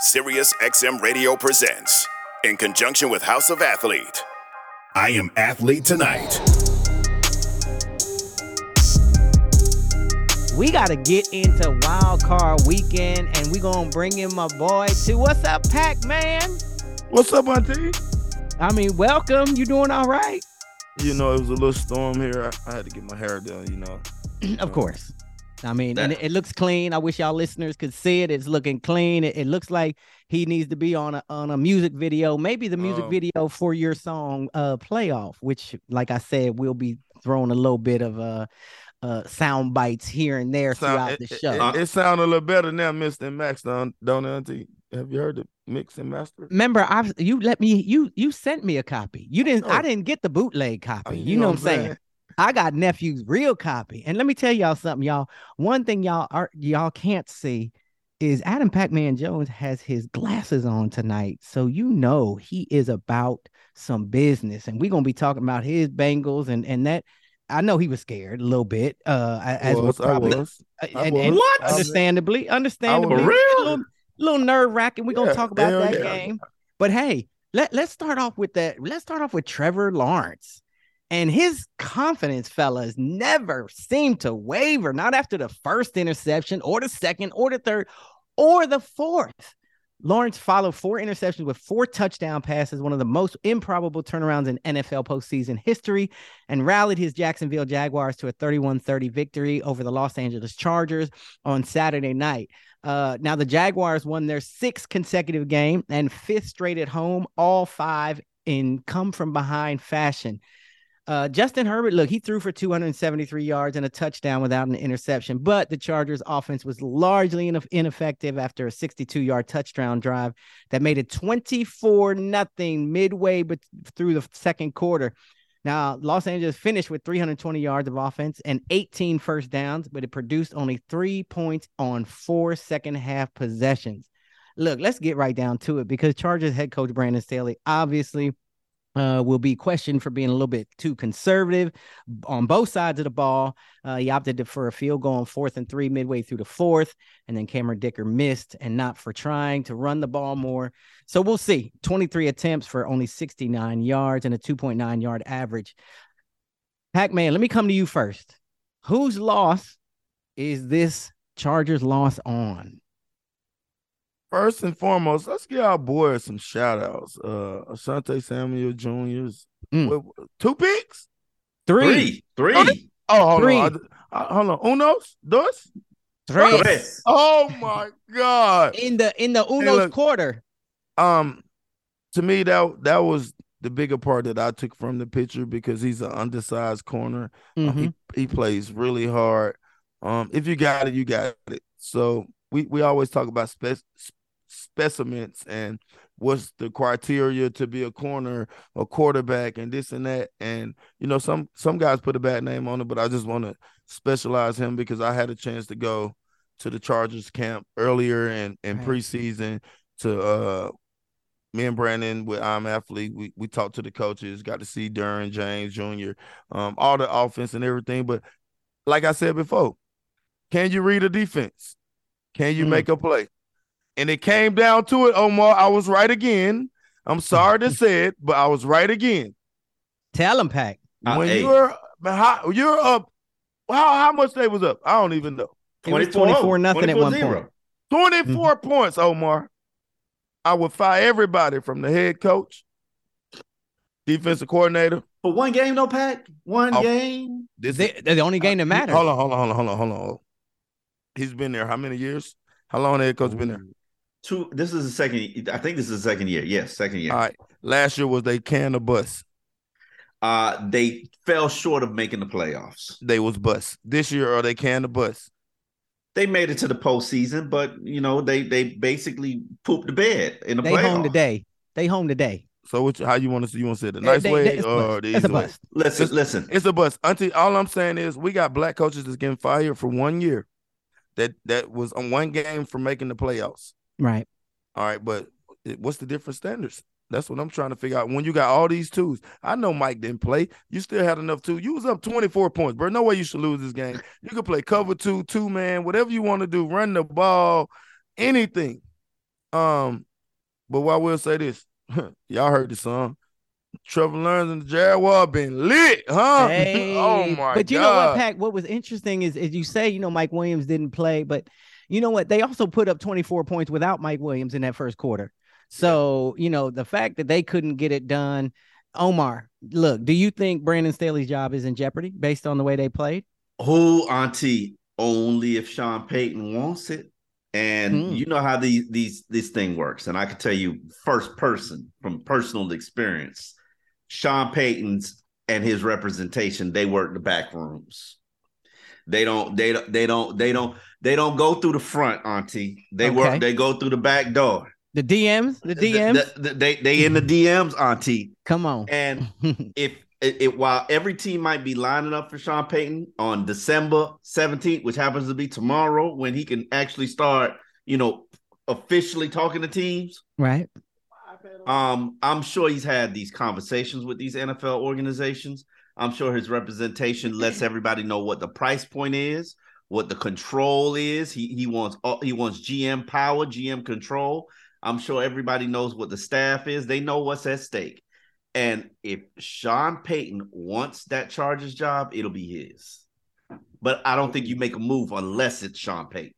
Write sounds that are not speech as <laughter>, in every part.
Sirius XM Radio presents, in conjunction with House of Athlete, I Am Athlete Tonight. We got to get into Wild Card Weekend, and we gonna bring in my boy too. What's up, Pac Man? What's up, Auntie? I mean, welcome. You doing all right? You know, it was a little storm here. I, I had to get my hair done. You know, <clears throat> of course. I mean, and it, it, looks clean. I wish y'all listeners could see it. It's looking clean. It, it, looks like he needs to be on a on a music video, maybe the music Oh. video for your song uh playoff, which like I said, we'll be throwing a little bit of uh uh sound bites here and there Sound- throughout it, the show. It, it sound a little better now, Mr. Max, don't, don't Auntie? Have you heard the mix and master? Remember, I've you let me you you sent me a copy. You didn't I Oh. didn't get the bootleg copy. Oh, you, know, what I'm saying? I got nephew's real copy. And let me tell y'all something, y'all. One thing y'all are y'all can't see is Adam Pac-Man Jones has his glasses on tonight. So you know he is about some business. And we're gonna be talking about his Bengals and and that I know he was scared a little bit. Uh as was, was I probably was. uh, I and, and was. I was- understandably, understandably, a little, little nerve wracking. We're gonna talk about that yeah. game. But hey, let, let's start off with that. Let's start off with Trevor Lawrence. And his confidence, fellas, never seemed to waver, not after the first interception or the second or the third or the fourth. Lawrence followed four interceptions with four touchdown passes, one of the most improbable turnarounds in NFL postseason history, and rallied his Jacksonville Jaguars to a 31 30 victory over the Los Angeles Chargers on Saturday night. Uh, now, the Jaguars won their sixth consecutive game and fifth straight at home, all five in come from behind fashion. Uh, Justin Herbert, look, he threw for 273 yards and a touchdown without an interception, but the Chargers offense was largely ineff- ineffective after a 62 yard touchdown drive that made it 24 nothing midway but through the second quarter. Now, Los Angeles finished with 320 yards of offense and 18 first downs, but it produced only three points on four second half possessions. Look, let's get right down to it because Chargers head coach Brandon Staley obviously uh, will be questioned for being a little bit too conservative on both sides of the ball. Uh, he opted for a field goal on fourth and three midway through the fourth, and then Cameron Dicker missed and not for trying to run the ball more. So we'll see. 23 attempts for only 69 yards and a 2.9 yard average. Pac Man, let me come to you first. Whose loss is this Chargers loss on? First and foremost, let's give our boys some shout outs. Uh, Asante Samuel Jr.'s Mm. what- what- two picks? Three. Three. Oh, Three. Oh, hold Three. on. I- I- hold on. Unos? Dos? Three. Tres. Oh, my God. In the in the Uno's look. quarter. Um, to me, that that was the bigger part that I took from the picture because he's an undersized corner. Um, Mhm. he he plays really hard. Um, if you got it, you got it. So we we always talk about spec specimens and what's the criteria to be a corner, a quarterback, and this and that. And you know, some some guys put a bad name on it, but I just want to specialize him because I had a chance to go to the Chargers camp earlier in in Right. preseason to uh me and Brandon with I'm athlete. We we talked to the coaches, got to see Derwin James Jr., um, all the offense and everything. But like I said before, can you read a defense? Can you Mm. make a play? And it came down to it, Omar. I was right again. I'm sorry to say it, but I was right again. Tell him, Pac. Uh, when hey. you're how, you're up, how how much they was up? I don't even know. It was 24 nothing at one point. 24 mm-hmm. points, Omar. I would fire everybody from the head coach, defensive coordinator. For one game, though, Pat. One oh, game. This they, they're the only game that matters. Hold on, hold on, hold on, hold on, hold on. He's been there how many years? How long the head coach been there? Two. This is the second. I think this is the second year. Yes, second year. All right. Last year was they can the bus. Uh, they fell short of making the playoffs. They was bus. This year, are they can the bus? They made it to the postseason, but you know they they basically pooped the bed in the they playoffs. home today. They home today. So which, how you want to say you want to say the nice they, way they, or the easy a bust. way? Listen, it's, listen. It's a bust. Auntie, all I'm saying is we got black coaches that's getting fired for one year. That that was on one game for making the playoffs. Right. All right, but what's the different standards? That's what I'm trying to figure out. When you got all these twos, I know Mike didn't play. You still had enough two. You was up 24 points, bro. No way you should lose this game. You could play cover two, two man, whatever you want to do, run the ball, anything. Um, but what I will say this, <laughs> y'all heard the song. Trevor Lawrence and the Jaguar been lit, huh? <laughs> Hey, oh my But you God. know what, Pack? What was interesting is, is you say, you know, Mike Williams didn't play, but you know what? They also put up 24 points without Mike Williams in that first quarter. So, you know, the fact that they couldn't get it done, Omar, look, do you think Brandon Staley's job is in jeopardy based on the way they played? Who, Auntie? Only if Sean Payton wants it. And hmm. you know how these these this thing works. And I can tell you first person from personal experience, Sean Payton's and his representation, they work the back rooms. They don't, they don't, they don't, they don't, they don't go through the front, Auntie. They okay. work, they go through the back door. The DMs, the DMs, the, the, they they in the DMs, Auntie. Come on. And <laughs> if it, it, while every team might be lining up for Sean Payton on December 17th, which happens to be tomorrow, when he can actually start, you know, officially talking to teams. Right. Um, I'm sure he's had these conversations with these NFL organizations. I'm sure his representation lets everybody know what the price point is, what the control is. He he wants uh, he wants GM power, GM control. I'm sure everybody knows what the staff is. They know what's at stake. And if Sean Payton wants that Chargers job, it'll be his. But I don't think you make a move unless it's Sean Payton.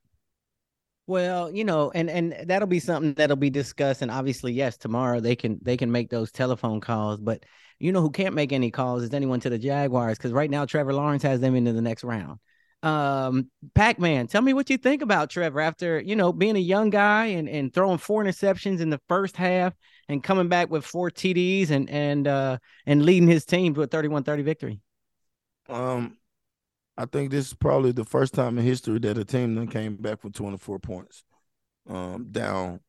Well, you know, and and that'll be something that'll be discussed. And obviously, yes, tomorrow they can they can make those telephone calls. But you know who can't make any calls is anyone to the Jaguars because right now Trevor Lawrence has them into the next round. Um, Pac-Man, tell me what you think about Trevor after, you know, being a young guy and, and throwing four interceptions in the first half and coming back with four TDs and and uh and leading his team to a 31-30 victory. Um I think this is probably the first time in history that a team then came back from 24 points um down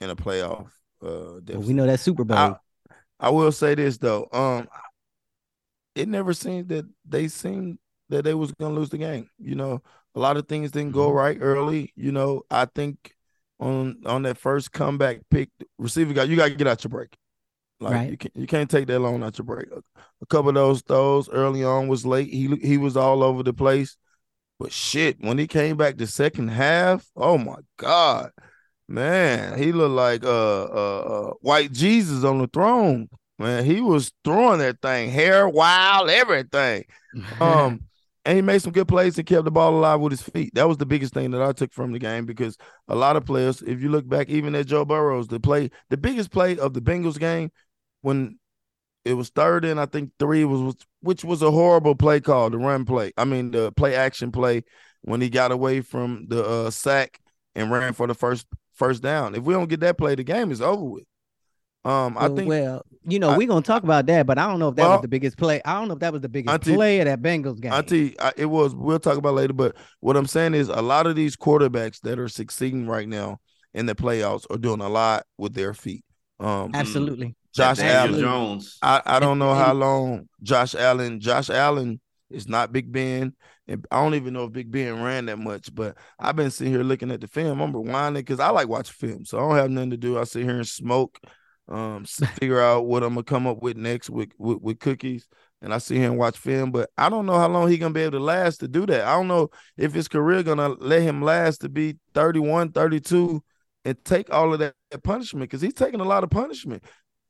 in a playoff. Uh well, we know that Super Bowl. I, I will say this though. Um it never seemed that they seemed that they was gonna lose the game. You know, a lot of things didn't go mm-hmm. right early. You know, I think on on that first comeback pick, receiver guy, you got to get out your break. Like right. you can't you can't take that long out your break. A couple of those throws early on was late. He he was all over the place. But shit, when he came back the second half, oh my god, man, he looked like uh uh, uh white Jesus on the throne. Man, he was throwing that thing, hair wild, everything. <laughs> Um, and he made some good plays and kept the ball alive with his feet. That was the biggest thing that I took from the game because a lot of players, if you look back, even at Joe Burrows, the play, the biggest play of the Bengals game when it was third and I think three was which was a horrible play call, the run play. I mean the play action play when he got away from the uh, sack and ran for the first first down. If we don't get that play, the game is over with. Um, I think. Well, you know, we're gonna talk about that, but I don't know if that well, was the biggest play. I don't know if that was the biggest auntie, play of that Bengals game. Auntie, I, it was. We'll talk about later. But what I'm saying is, a lot of these quarterbacks that are succeeding right now in the playoffs are doing a lot with their feet. Um, Absolutely. Josh Allen Jones. I, I don't know how long Josh Allen. Josh Allen is not Big Ben. And I don't even know if Big Ben ran that much, but I've been sitting here looking at the film. I'm rewinding because I like watching film, so I don't have nothing to do. I sit here and smoke um, <laughs> figure out what I'm gonna come up with next with, with, with cookies. And I see him watch film, but I don't know how long he gonna be able to last to do that. I don't know if his career gonna let him last to be 31, 32 and take all of that, that punishment because he's taking a lot of punishment.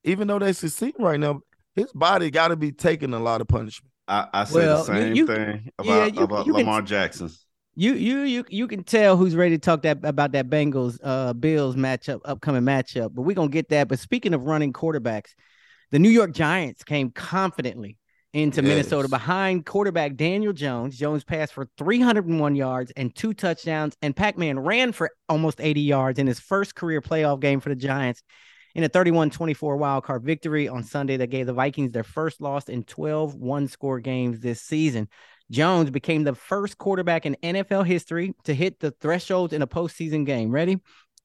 Even though they succeed right now, his body got to be taking a lot of punishment. I, I say well, the same you, thing about, yeah, you, about you Lamar can, Jackson. You you you you can tell who's ready to talk that about that Bengals uh Bills matchup, upcoming matchup. But we're gonna get that. But speaking of running quarterbacks, the New York Giants came confidently into yes. Minnesota behind quarterback Daniel Jones. Jones passed for 301 yards and two touchdowns, and Pac Man ran for almost 80 yards in his first career playoff game for the Giants in a 31 24 wild card victory on Sunday that gave the Vikings their first loss in 12 one score games this season. Jones became the first quarterback in NFL history to hit the threshold in a postseason game. Ready?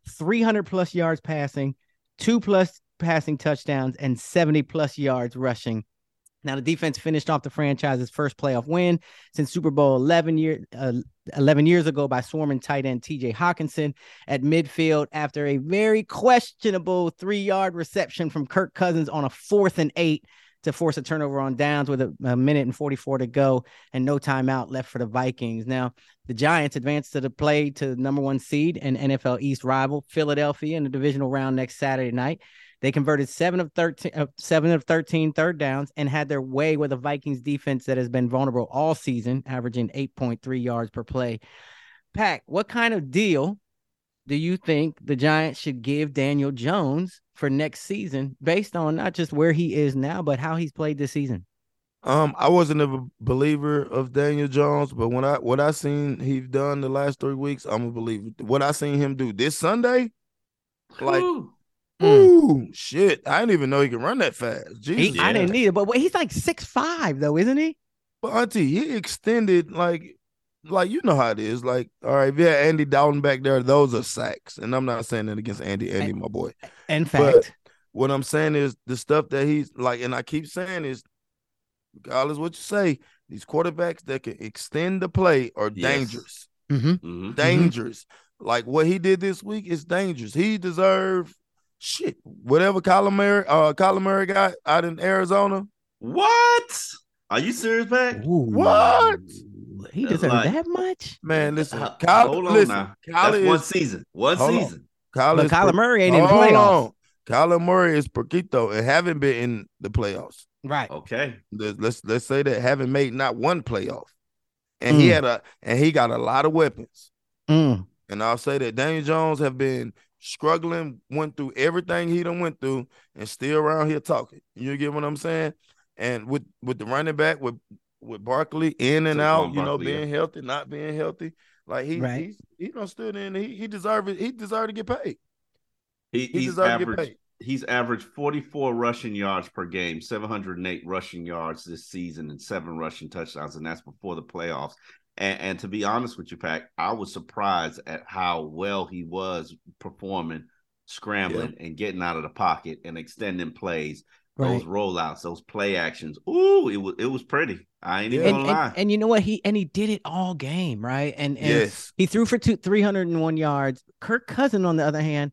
300 plus yards passing, two plus passing touchdowns, and 70 plus yards rushing now, the defense finished off the franchise's first playoff win since Super Bowl 11, year, uh, 11 years ago by swarming tight end TJ Hockenson at midfield after a very questionable three yard reception from Kirk Cousins on a fourth and eight to force a turnover on downs with a, a, minute and 44 to go and no timeout left for the Vikings. Now, the Giants advanced to the play to number one seed and NFL East rival Philadelphia in the divisional round next Saturday night. They converted seven of 13, uh, seven of 13 third downs and had their way with a Vikings defense that has been vulnerable all season, averaging 8.3 yards per play. Pack, what kind of deal do you think the Giants should give Daniel Jones for next season based on not just where he is now, but how he's played this season? Um, I wasn't a believer of Daniel Jones, but when I what I seen he's done the last three weeks, I'm a believer. What I seen him do this Sunday, like Ooh. Mm. Ooh, shit! I didn't even know he could run that fast. Jesus, he, I didn't need it, but he's like six five though, isn't he? But auntie, he extended like, like you know how it is. Like, all right, if you had Andy Dalton back there, those are sacks, and I'm not saying that against Andy, Andy, my boy. In fact, but what I'm saying is the stuff that he's like, and I keep saying is, regardless what you say, these quarterbacks that can extend the play are yes. dangerous. Mm-hmm. Mm-hmm. Dangerous. Mm-hmm. Like what he did this week is dangerous. He deserved shit, whatever Kyler Murray, uh, Kyler Murray got out in Arizona. What? Are you serious, man? What? He deserved like, that much? Man, listen, uh, Kyler, hold on listen, now. Kyler That's is, one season. One season. On. Kyler, Kyler Murray ain't in the playoffs. On. Kyler Murray is Perquito and haven't been in the playoffs. Right. Okay. Let's let's say that haven't made not one playoff, and mm. he had a and he got a lot of weapons. Mm. And I'll say that Daniel Jones have been struggling, went through everything he done went through, and still around here talking. You get what I'm saying? And with with the running back with with Barkley in and so out, you know, being yeah. healthy, not being healthy, like he right. he's he don't stood in. He he deserved it. He deserved to get paid. He, he he's averaged he's averaged 44 rushing yards per game, 708 rushing yards this season, and seven rushing touchdowns, and that's before the playoffs. And, and to be honest with you, Pack, I was surprised at how well he was performing, scrambling and getting out of the pocket and extending plays. Right. Those rollouts, those play actions. Ooh, it was it was pretty. I ain't even and, gonna lie. And, and, you know what? He and he did it all game, right? And, and yes. he threw for two, 301 yards. Kirk Cousin, on the other hand,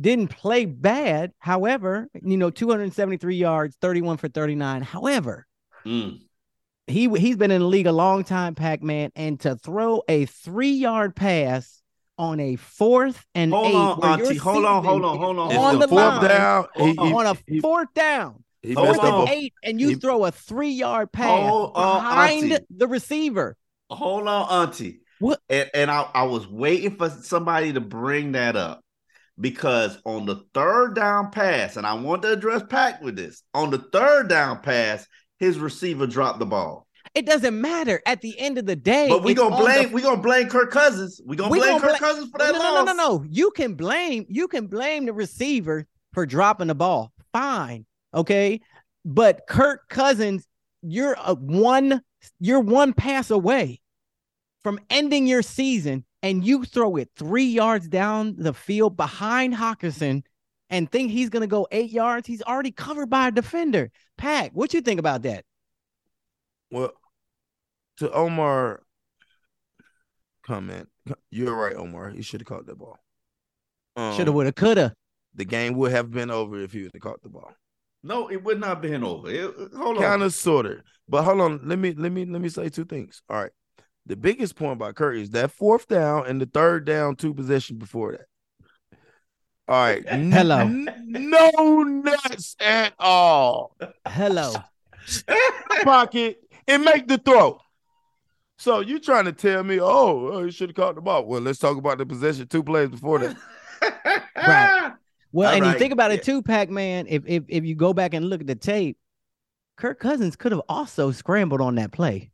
didn't play bad. However, you know, 273 yards, 31 for 39. However, mm he he's been in the league a long time, Pac Man, and to throw a three yard pass on a fourth and hold eight. On, auntie, hold on, hold on, hold on, on the fourth down, he, on a he, fourth down, he fourth and eight, and you throw a three yard pass hold behind on, the receiver. Hold on, auntie. What? And, and I, I was waiting for somebody to bring that up because on the third down pass, and I want to address Pack with this. On the third down pass, his receiver dropped the ball. It doesn't matter at the end of the day. But we gonna blame the... we gonna blame Kirk Cousins. We gonna we blame gonna Kirk Cousins for that no, loss. No, no, no, no. You can blame you can blame the receiver for dropping the ball. Fine, okay. But Kirk Cousins, you're a one you're one pass away from ending your season, and you throw it three yards down the field behind Hockenson and think he's going to go eight yards, he's already covered by a defender. Pack, what you think about that? Well, to Omar comment, you're right, Omar. He should have caught that ball. Um, should have, would have, could have. The game would have been over if he would have caught the ball. No, it would not have been over. It, hold on, kind of, sort of. But hold on, let me let me let me say two things. All right, the biggest point by Curry is that fourth down and the third down two possession before that. All right. <laughs> Hello. N- no nuts at all. Hello. <laughs> Pocket and make the throw. So you trying to tell me, oh, oh you should have caught the ball? Well, let's talk about the possession two plays before that. <laughs> right. Well, All and right. you think about it Yeah. too, Pac Man. If if if you go back and look at the tape, Kirk Cousins could have also scrambled on that play.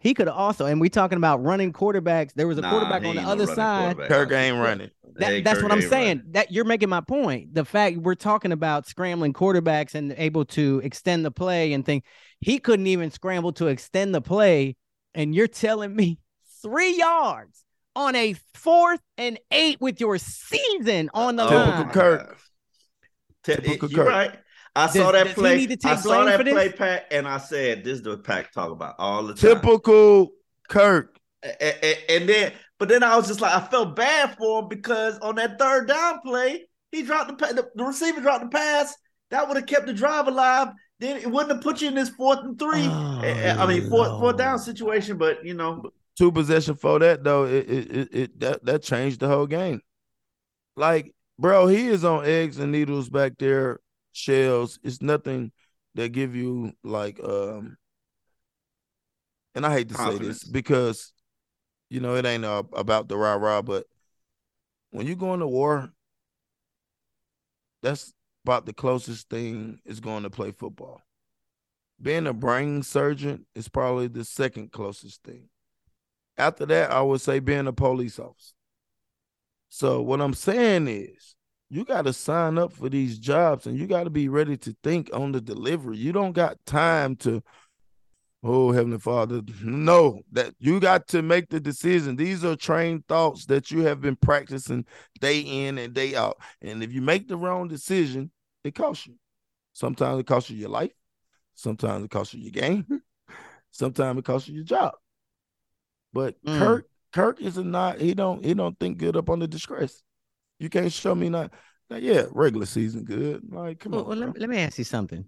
He could also, and we talking about running quarterbacks. There was a Nah, quarterback on the no other side. quarterback. Kirk ain't running. That, Hey, that's Kirk what I'm saying. running. That you're making my point. The fact we're talking about scrambling quarterbacks and able to extend the play and think he couldn't even scramble to extend the play, and you're telling me <laughs> three yards on a fourth and eight with your season on the Typical line. Kirk. T- Typical You're Kirk. right. I Does- saw does that he play. need to I saw that for this? play, Pack, and I said, "This is the Pack talk about all the time." Typical Kirk. A- a- a- and then, but then I was just like, I felt bad for him because on that third down play, he dropped the pa- the, the receiver dropped the pass. That would have kept the drive alive. Then it wouldn't have put you in this fourth and three. Oh, I I mean, fourth fourth down situation. But you know, Two possession for that though, it it, it, it that, that changed the whole game. Like, bro, he is on eggs and needles back there, shells. It's nothing that give you like um and I hate to say this because you know it ain't uh, about the rah rah, but when you go into war, that's about the closest thing is going to play football. Being a brain surgeon is probably the second closest thing. After that, I would say being a police officer. So what I'm saying is you got to sign up for these jobs and you got to be ready to think on the delivery. You don't got time to Oh, Heavenly Father, no, that you got to make the decision. These are trained thoughts that you have been practicing day in and day out. And if you make the wrong decision, it costs you. Sometimes it costs you your life. Sometimes it costs you your game. <laughs> Sometimes it costs you your job. But Mm. Kirk, Kirk is not. He don't. He don't think good up on the distress. You can't show me not. Yeah, regular season good. Like, come Well, on. well, let, let me ask you something.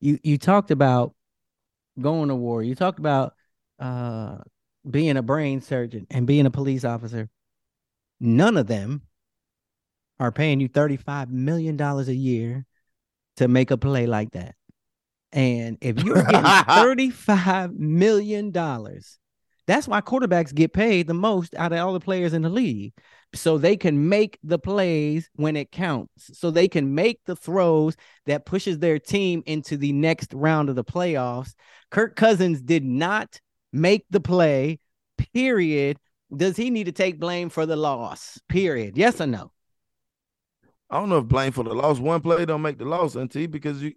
You you talked about going to war. You talked about uh being a brain surgeon and being a police officer. None of them are paying you $35 million a year to make a play like that. And if you're getting <laughs> $35 million, that's why quarterbacks get paid the most out of all the players in the league. So they can make the plays when it counts. So they can make the throws that pushes their team into the next round of the playoffs. Kirk Cousins did not make the play, period. Does he need to take blame for the loss? Period. Yes or no? I don't know if blame for the loss. One play don't make the loss, NT, because you.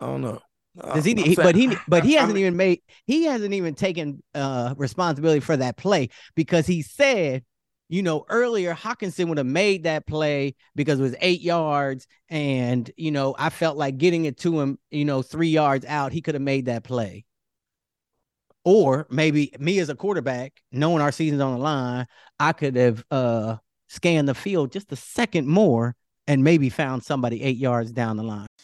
I don't know. Does he, he- saying- but he but he hasn't mean- even made he hasn't even taken uh responsibility for that play because he said, you know, earlier Hockenson would have made that play because it was eight yards, and you know, I felt like getting it to him, you know, three yards out, he could have made that play. Or maybe me as a quarterback, knowing our season's on the line, I could have uh scanned the field just a second more and maybe found somebody eight yards down the line.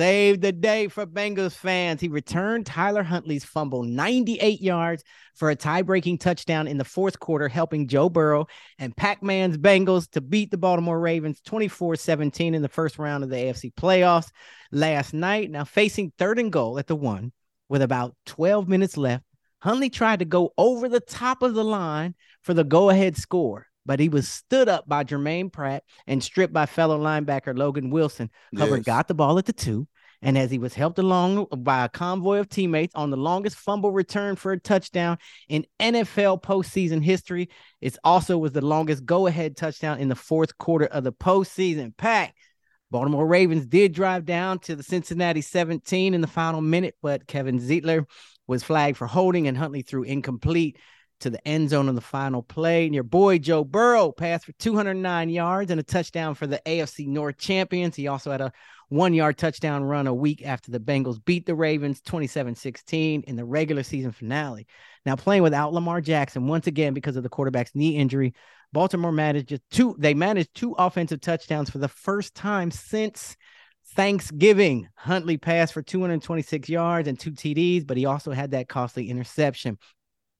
saved the day for Bengals fans. He returned Tyler Huntley's fumble 98 yards for a tie-breaking touchdown in the fourth quarter, helping Joe Burrow and Pac-Man's Bengals to beat the Baltimore Ravens 24-17 in the first round of the AFC playoffs last night. Now facing third and goal at the one with about 12 minutes left, Huntley tried to go over the top of the line for the go-ahead score but he was stood up by Jermaine Pratt and stripped by fellow linebacker Logan Wilson. Hubbard Yes. got the ball at the two. And as he was helped along by a convoy of teammates on the longest fumble return for a touchdown in NFL postseason history, it also was the longest go ahead touchdown in the fourth quarter of the postseason. Pack. Baltimore Ravens did drive down to the Cincinnati 17 in the final minute, but Kevin Zeitler was flagged for holding and Huntley threw incomplete to the end zone on the final play. And your boy Joe Burrow passed for 209 yards and a touchdown for the AFC North champions. He also had a one yard touchdown run a week after the Bengals beat the Ravens 27 16 in the regular season finale. Now, playing without Lamar Jackson once again because of the quarterback's knee injury, Baltimore managed just two, they managed two offensive touchdowns for the first time since Thanksgiving. Huntley passed for 226 yards and two TDs, but he also had that costly interception.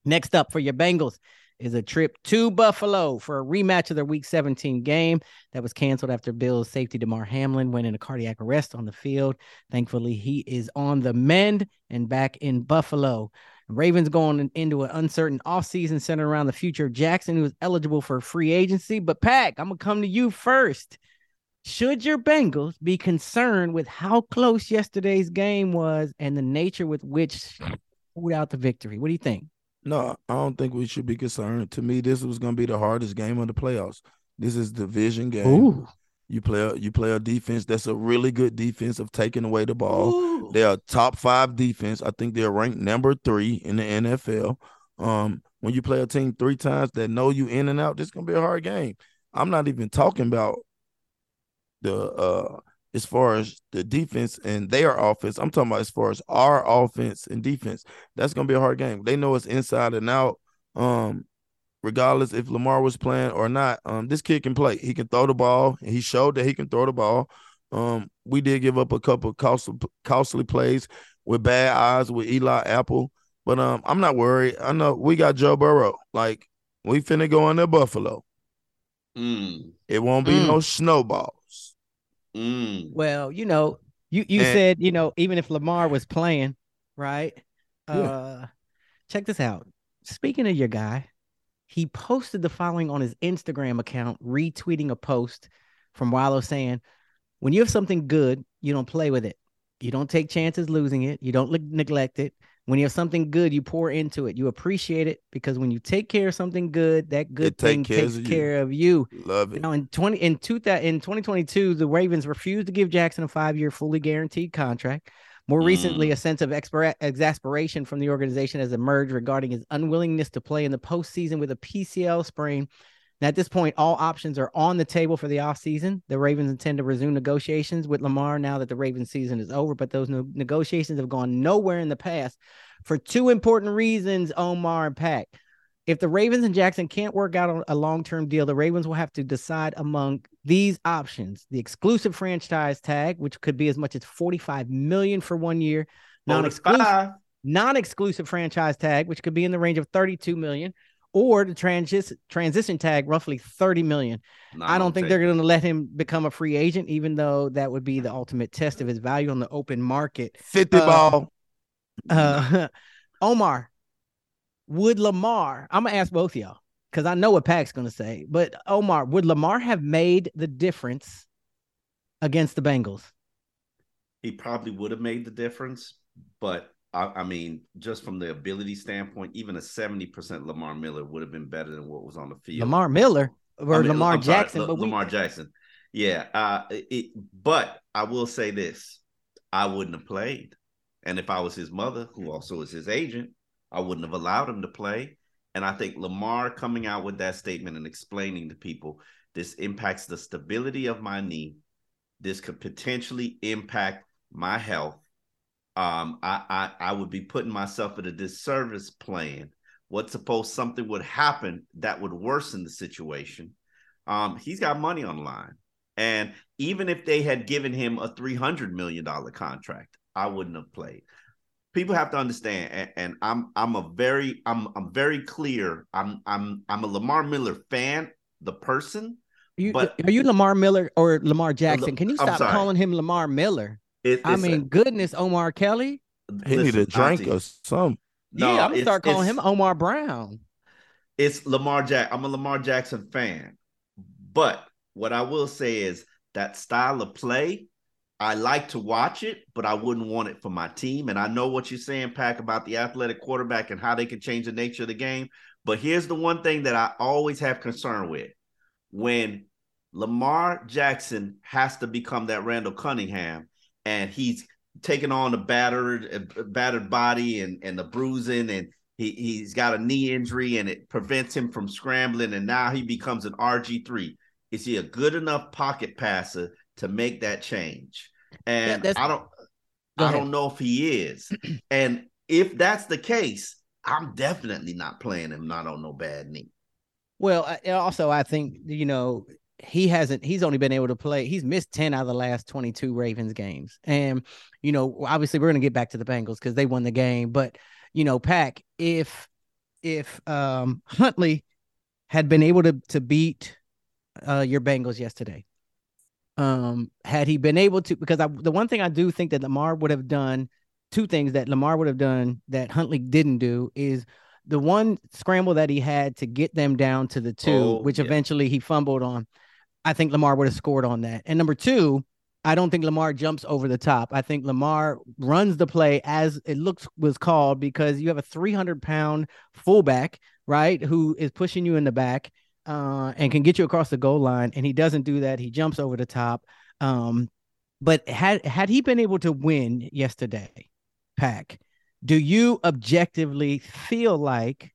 Next up for your Bengals is a trip to Buffalo for a rematch of their Week 17 game that was canceled after Bills safety Damar Hamlin went in a cardiac arrest on the field. Thankfully, he is on the mend and back in Buffalo. Ravens going into an uncertain offseason centered around the future of Jackson, who is eligible for free agency. But Pack, I'm gonna come to you first. Should your Bengals be concerned with how close yesterday's game was and the nature with which pulled out the victory? What do you think? No, I don't think we should be concerned. To me, this was going to be the hardest game of the playoffs. This is division game. Ooh. You play a, you play a defense that's a really good defense of taking away the ball. Ooh. They're top five defense. I think they're ranked number three in the NFL. Um, when you play a team three times that know you in and out, this is gonna be a hard game. I'm not even talking about the uh as far as the defense and their offense. I'm talking about as far as our offense and defense. That's gonna be a hard game. They know it's inside and out. Um, regardless if Lamar was playing or not, um, this kid can play. He can throw the ball. and He showed that he can throw the ball. Um, we did give up a couple costly, costly plays with bad eyes with Eli Apple, but um, I'm not worried. I know we got Joe Burrow. Like we finna go into Buffalo. Mm, It won't be Mm. no snowballs. Mm. Well, you know, you you And- said, you know, even if Lamar was playing, right? Yeah. Uh check this out. Speaking of your guy, he posted the following on his Instagram account, retweeting a post from Wallow saying, When you have something good, you don't play with it. You don't take chances losing it. You don't neglect it. When you have something good, you pour into it. You appreciate it because when you take care of something good, that good thing takes of you. care of you. Love it. Now in twenty in two in twenty twenty two, the Ravens refused to give Jackson a five year fully guaranteed contract. More recently, mm. a sense of expira- exasperation from the organization has emerged regarding his unwillingness to play in the postseason with a PCL sprain. Now, at this point, all options are on the table for the offseason. The Ravens intend to resume negotiations with Lamar now that the Ravens season is over, but those no- negotiations have gone nowhere in the past for two important reasons, Omar and Pack. If the Ravens and Jackson can't work out a long-term deal, the Ravens will have to decide among these options: the exclusive franchise tag, which could be as much as 45 million for one year, non-exclusive non-exclusive franchise tag, which could be in the range of 32 million, or the transis- transition tag, roughly 30 million. No, I don't think they're going to let him become a free agent, even though that would be the ultimate test of his value on the open market. 50 Uh, ball. <laughs> Uh, Omar, would Lamar? I'm gonna ask both of y'all because I know what Pac's gonna say. But Omar, would Lamar have made the difference against the Bengals? he probably would have made the difference. But I, I mean, just from the ability standpoint, even a 70% Lamar Miller would have been better than what was on the field. Lamar Miller or I mean, Lamar sorry, Jackson? But we, Lamar Jackson. Yeah. Uh, it, but I will say this I wouldn't have played. And if I was his mother, who also is his agent, I wouldn't have allowed him to play. And I think Lamar coming out with that statement and explaining to people this impacts the stability of my knee. this could potentially impact my health. Um, I, I I would be putting myself at a disservice playing. What suppose something would happen that would worsen the situation? Um, he's got money on the line. And even if they had given him a $300 million contract, I wouldn't have played. People have to understand, and, and I'm I'm a very I'm I'm very clear. I'm I'm I'm a Lamar Miller fan, the person. You, but are you Lamar Miller or Lamar Jackson? Can you stop calling him Lamar Miller? It, I mean, a, goodness, Omar Kelly. He need a drink or something. No, yeah, I'm gonna start calling him Omar Brown. It's Lamar Jack. I'm a Lamar Jackson fan, but what I will say is that style of play, I like to watch it, but I wouldn't want it for my team. And I know what you're saying, Pack, about the athletic quarterback and how they can change the nature of the game. But here's the one thing that I always have concern with. When Lamar Jackson has to become that Randall Cunningham and he's taking on the battered battered body and, and the bruising and he, he's got a knee injury and it prevents him from scrambling and now he becomes an RG3. Is he a good enough pocket passer to make that change? And yeah, I don't I don't know if he is. <clears throat> and if that's the case, I'm definitely not playing him not on no bad knee. Well, also I think you know he hasn't he's only been able to play he's missed 10 out of the last 22 Ravens games. And you know, obviously we're going to get back to the Bengals cuz they won the game, but you know, Pack if if um Huntley had been able to to beat uh, your Bengals yesterday. Um, had he been able to, because I, the one thing I do think that Lamar would have done, two things that Lamar would have done that Huntley didn't do is the one scramble that he had to get them down to the two, oh, which yeah. eventually he fumbled on. I think Lamar would have scored on that. And number two, I don't think Lamar jumps over the top. I think Lamar runs the play as it looks was called because you have a 300 pound fullback, right, who is pushing you in the back uh, and can get you across the goal line. And he doesn't do that. He jumps over the top. Um, but had had he been able to win yesterday, Pack, do you objectively feel like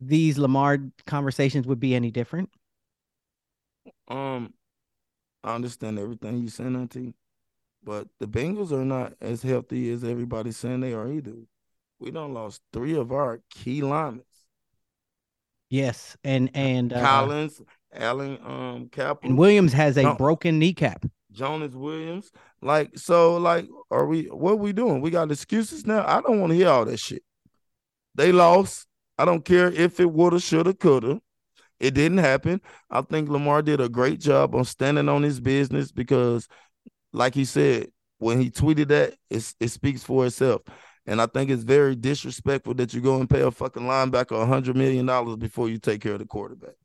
these Lamar conversations would be any different? Um, I understand everything you're saying, Auntie, but the Bengals are not as healthy as everybody's saying they are either. We don't lost three of our key linemen. Yes, and and uh, Collins, Allen, um, Cap, and Williams has a John, broken kneecap. Jonah Williams, like so, like, are we? What are we doing? We got excuses now. I don't want to hear all that shit. They lost. I don't care if it woulda, shoulda, coulda. It didn't happen. I think Lamar did a great job on standing on his business because, like he said, when he tweeted that, it, it speaks for itself. And I think it's very disrespectful that you go and pay a fucking linebacker a hundred million dollars before you take care of the quarterback.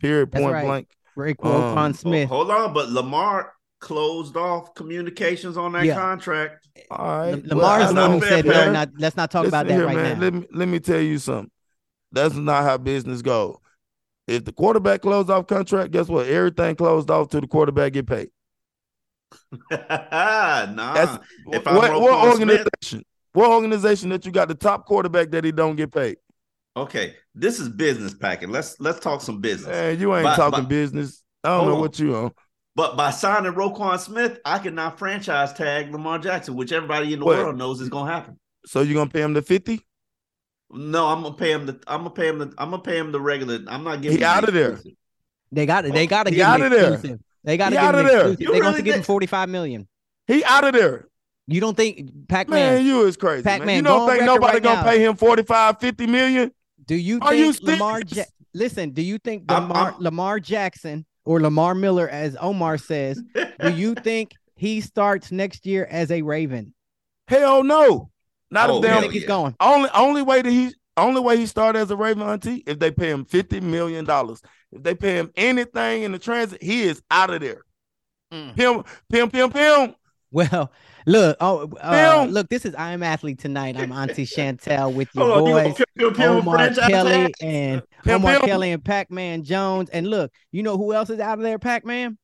Period. Point right. blank. Rick um, Smith. Hold on, but Lamar closed off communications on that yeah. contract. All right. Lamar's well, the one who said no. Not, let's not talk Listen about that here, right man. now. Let me let me tell you something. That's not how business goes. If the quarterback closed off contract, guess what? Everything closed off to the quarterback get paid. <laughs> nah. That's, if what, what organization? Smith, what organization that you got the top quarterback that he don't get paid? Okay, this is business packing. Let's let's talk some business. Man, you ain't by, talking by, business. I don't know on. what you on. But by signing Roquan Smith, I can now franchise tag Lamar Jackson, which everybody in the what? world knows is gonna happen. So you're gonna pay him the 50? No, I'm gonna pay him the I'm gonna pay him the I'm gonna pay him the regular. I'm not giving he out of there. They got it. They got to get out of there. They got to get him there. They really to give him 45 million. He out of there. You don't think Pac-Man? Man, you is crazy. Pac-Man, you don't think nobody right gonna now. pay him 45, 50 million? Do you Are think you Lamar? Ja- Listen, do you think Lamar, I'm, I'm... Lamar Jackson or Lamar Miller, as Omar says, do you <laughs> think he starts next year as a Raven? Hell no, not oh, if they think he's going. Only only way that he only way he started as a Raven auntie if they pay him fifty million dollars. If they pay him anything in the transit, he is out of there. Mm. Pim, pim, pim, pim. Well, look, oh, uh, look, this is I'm Athlete tonight. I'm Auntie Chantel with your boys, Omar Kelly and Omar Kelly and Pac Man Jones. And look, you know who else is out of there, Pac Man?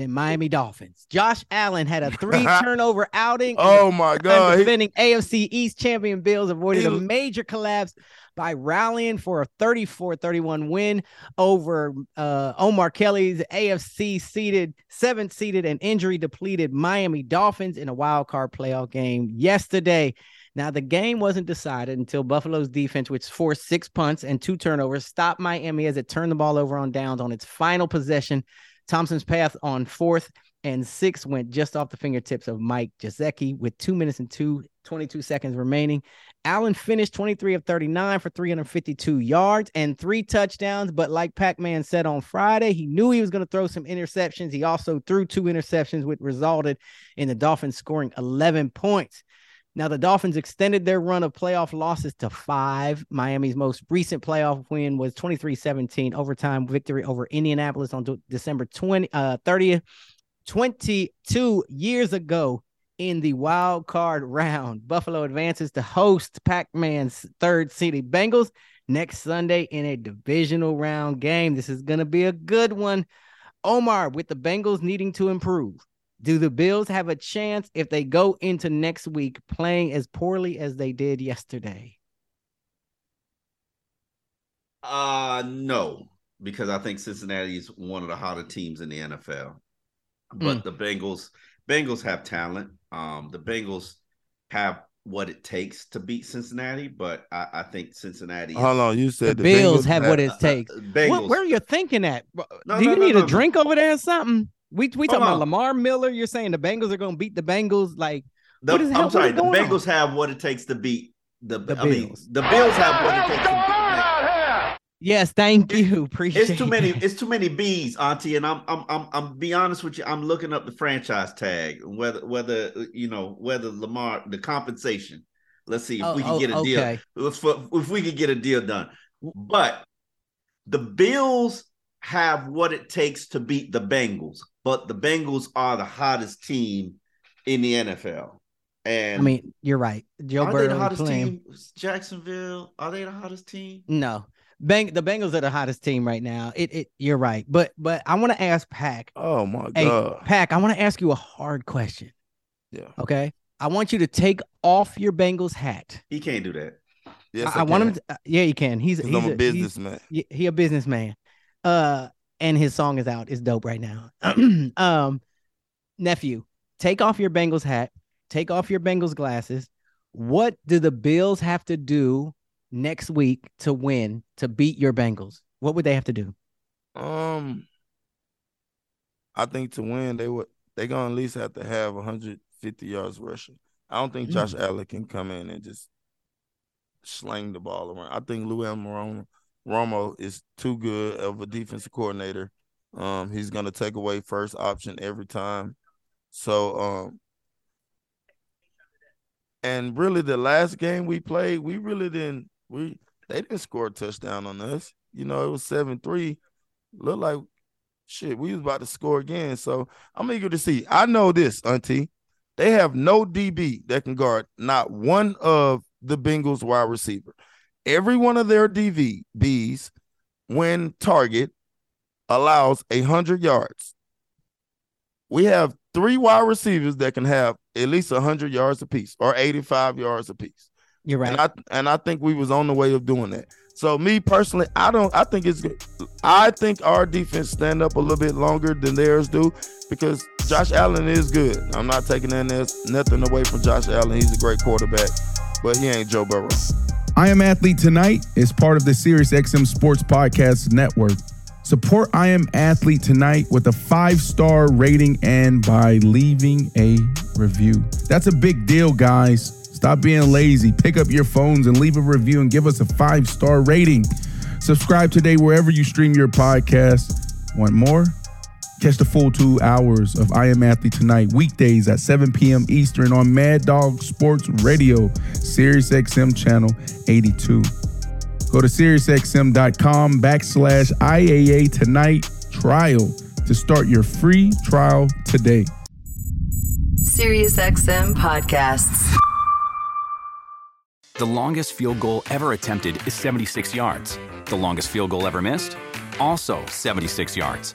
Than Miami Dolphins. Josh Allen had a <laughs> three turnover outing. Oh my God. Defending AFC East champion Bills avoided a major collapse by rallying for a 34-31 win over uh, Omar Kelly's AFC seeded, seventh seeded and injury depleted Miami Dolphins in a wild card playoff game yesterday. Now, the game wasn't decided until Buffalo's defense, which forced six punts and two turnovers, stopped Miami as it turned the ball over on downs on its final possession. Thompson's path on fourth and six went just off the fingertips of Mike Gesicki with two minutes and two, 22 seconds remaining. Allen finished 23 of 39 for 352 yards and three touchdowns. But like Pac Man said on Friday, he knew he was going to throw some interceptions. He also threw two interceptions, which resulted in the Dolphins scoring 11 points. Now, the Dolphins extended their run of playoff losses to five. Miami's most recent playoff win was 23 17 overtime victory over Indianapolis on December 20, uh, 30th. 22 years ago in the wild card round, <laughs> Buffalo advances to host Pac Man's third seeded Bengals next Sunday in a divisional round game. This is going to be a good one. Omar, with the Bengals needing to improve, do the Bills have a chance if they go into next week playing as poorly as they did yesterday? Uh no, because I think Cincinnati is one of the hotter teams in the NFL. But mm. the Bengals Bengals have talent. Um the Bengals have what it takes to beat Cincinnati, but I, I think Cincinnati. Hold on, you said the, the Bills have what it takes. Uh, uh, what, where are you thinking at? No, Do you no, need no, a drink over there or something? We we talking about Lamar Miller. You're saying the Bengals are going to beat the Bengals? Like, the, what is, I'm sorry, the Bengals on? have what it takes to beat the. the I Bills. mean, the Bills have what it takes to beat. Yes, thank you. <laughs> Appreciate. It's too many. It's too many B's, Auntie. And I'm, I'm, I'm, I'm. Be honest with you. I'm looking up the franchise tag, whether, whether you know, whether Lamar the compensation. Let's see if oh, we can oh, get a okay. deal. If, if we can get a deal done, but the Bills have what it takes to beat the Bengals but the Bengals are the hottest team in the NFL. And I mean, you're right. Joe are Burrow they the hottest playing. team? Jacksonville, are they the hottest team? No. Bang, the Bengals are the hottest team right now. It, it you're right. But but I want to ask Pack. Oh my hey, god. Pack, I want to ask you a hard question. Yeah. Okay. I want you to take off your Bengals hat. He can't do that. Yes, I, I, I want him to, uh, yeah, he can. He's, he's a, a businessman. He's, he a businessman. Uh and his song is out. It's dope right now. <clears throat> um, nephew, take off your Bengals hat, take off your Bengals glasses. What do the Bills have to do next week to win to beat your Bengals? What would they have to do? Um, I think to win they would they gonna at least have to have 150 yards rushing. I don't think Josh mm. Allen can come in and just sling the ball around. I think Lou Anarumo Romo is too good of a defensive coordinator. Um, he's gonna take away first option every time. So um and really the last game we played, we really didn't we they didn't score a touchdown on us. You know, it was 7-3. Looked like shit, we was about to score again. So I'm eager to see. I know this, Auntie. They have no DB that can guard not one of the Bengals wide receiver every one of their DVBs, when target, allows a hundred yards. We have three wide receivers that can have at least hundred yards apiece or 85 yards apiece. You're right. And I and I think we was on the way of doing that. So me personally, I don't I think it's good. I think our defense stand up a little bit longer than theirs do because Josh Allen is good. I'm not taking nothing away from Josh Allen. He's a great quarterback, but he ain't Joe Burrow. I Am Athlete Tonight is part of the SiriusXM Sports Podcast Network. Support I Am Athlete Tonight with a five star rating and by leaving a review. That's a big deal, guys. Stop being lazy. Pick up your phones and leave a review and give us a five star rating. Subscribe today wherever you stream your podcast. Want more? Catch the full two hours of I Am Athlete tonight, weekdays at 7 p.m. Eastern on Mad Dog Sports Radio, Sirius XM channel 82. Go to SiriusXM.com backslash IAA tonight trial to start your free trial today. SiriusXM podcasts. The longest field goal ever attempted is 76 yards. The longest field goal ever missed? Also 76 yards.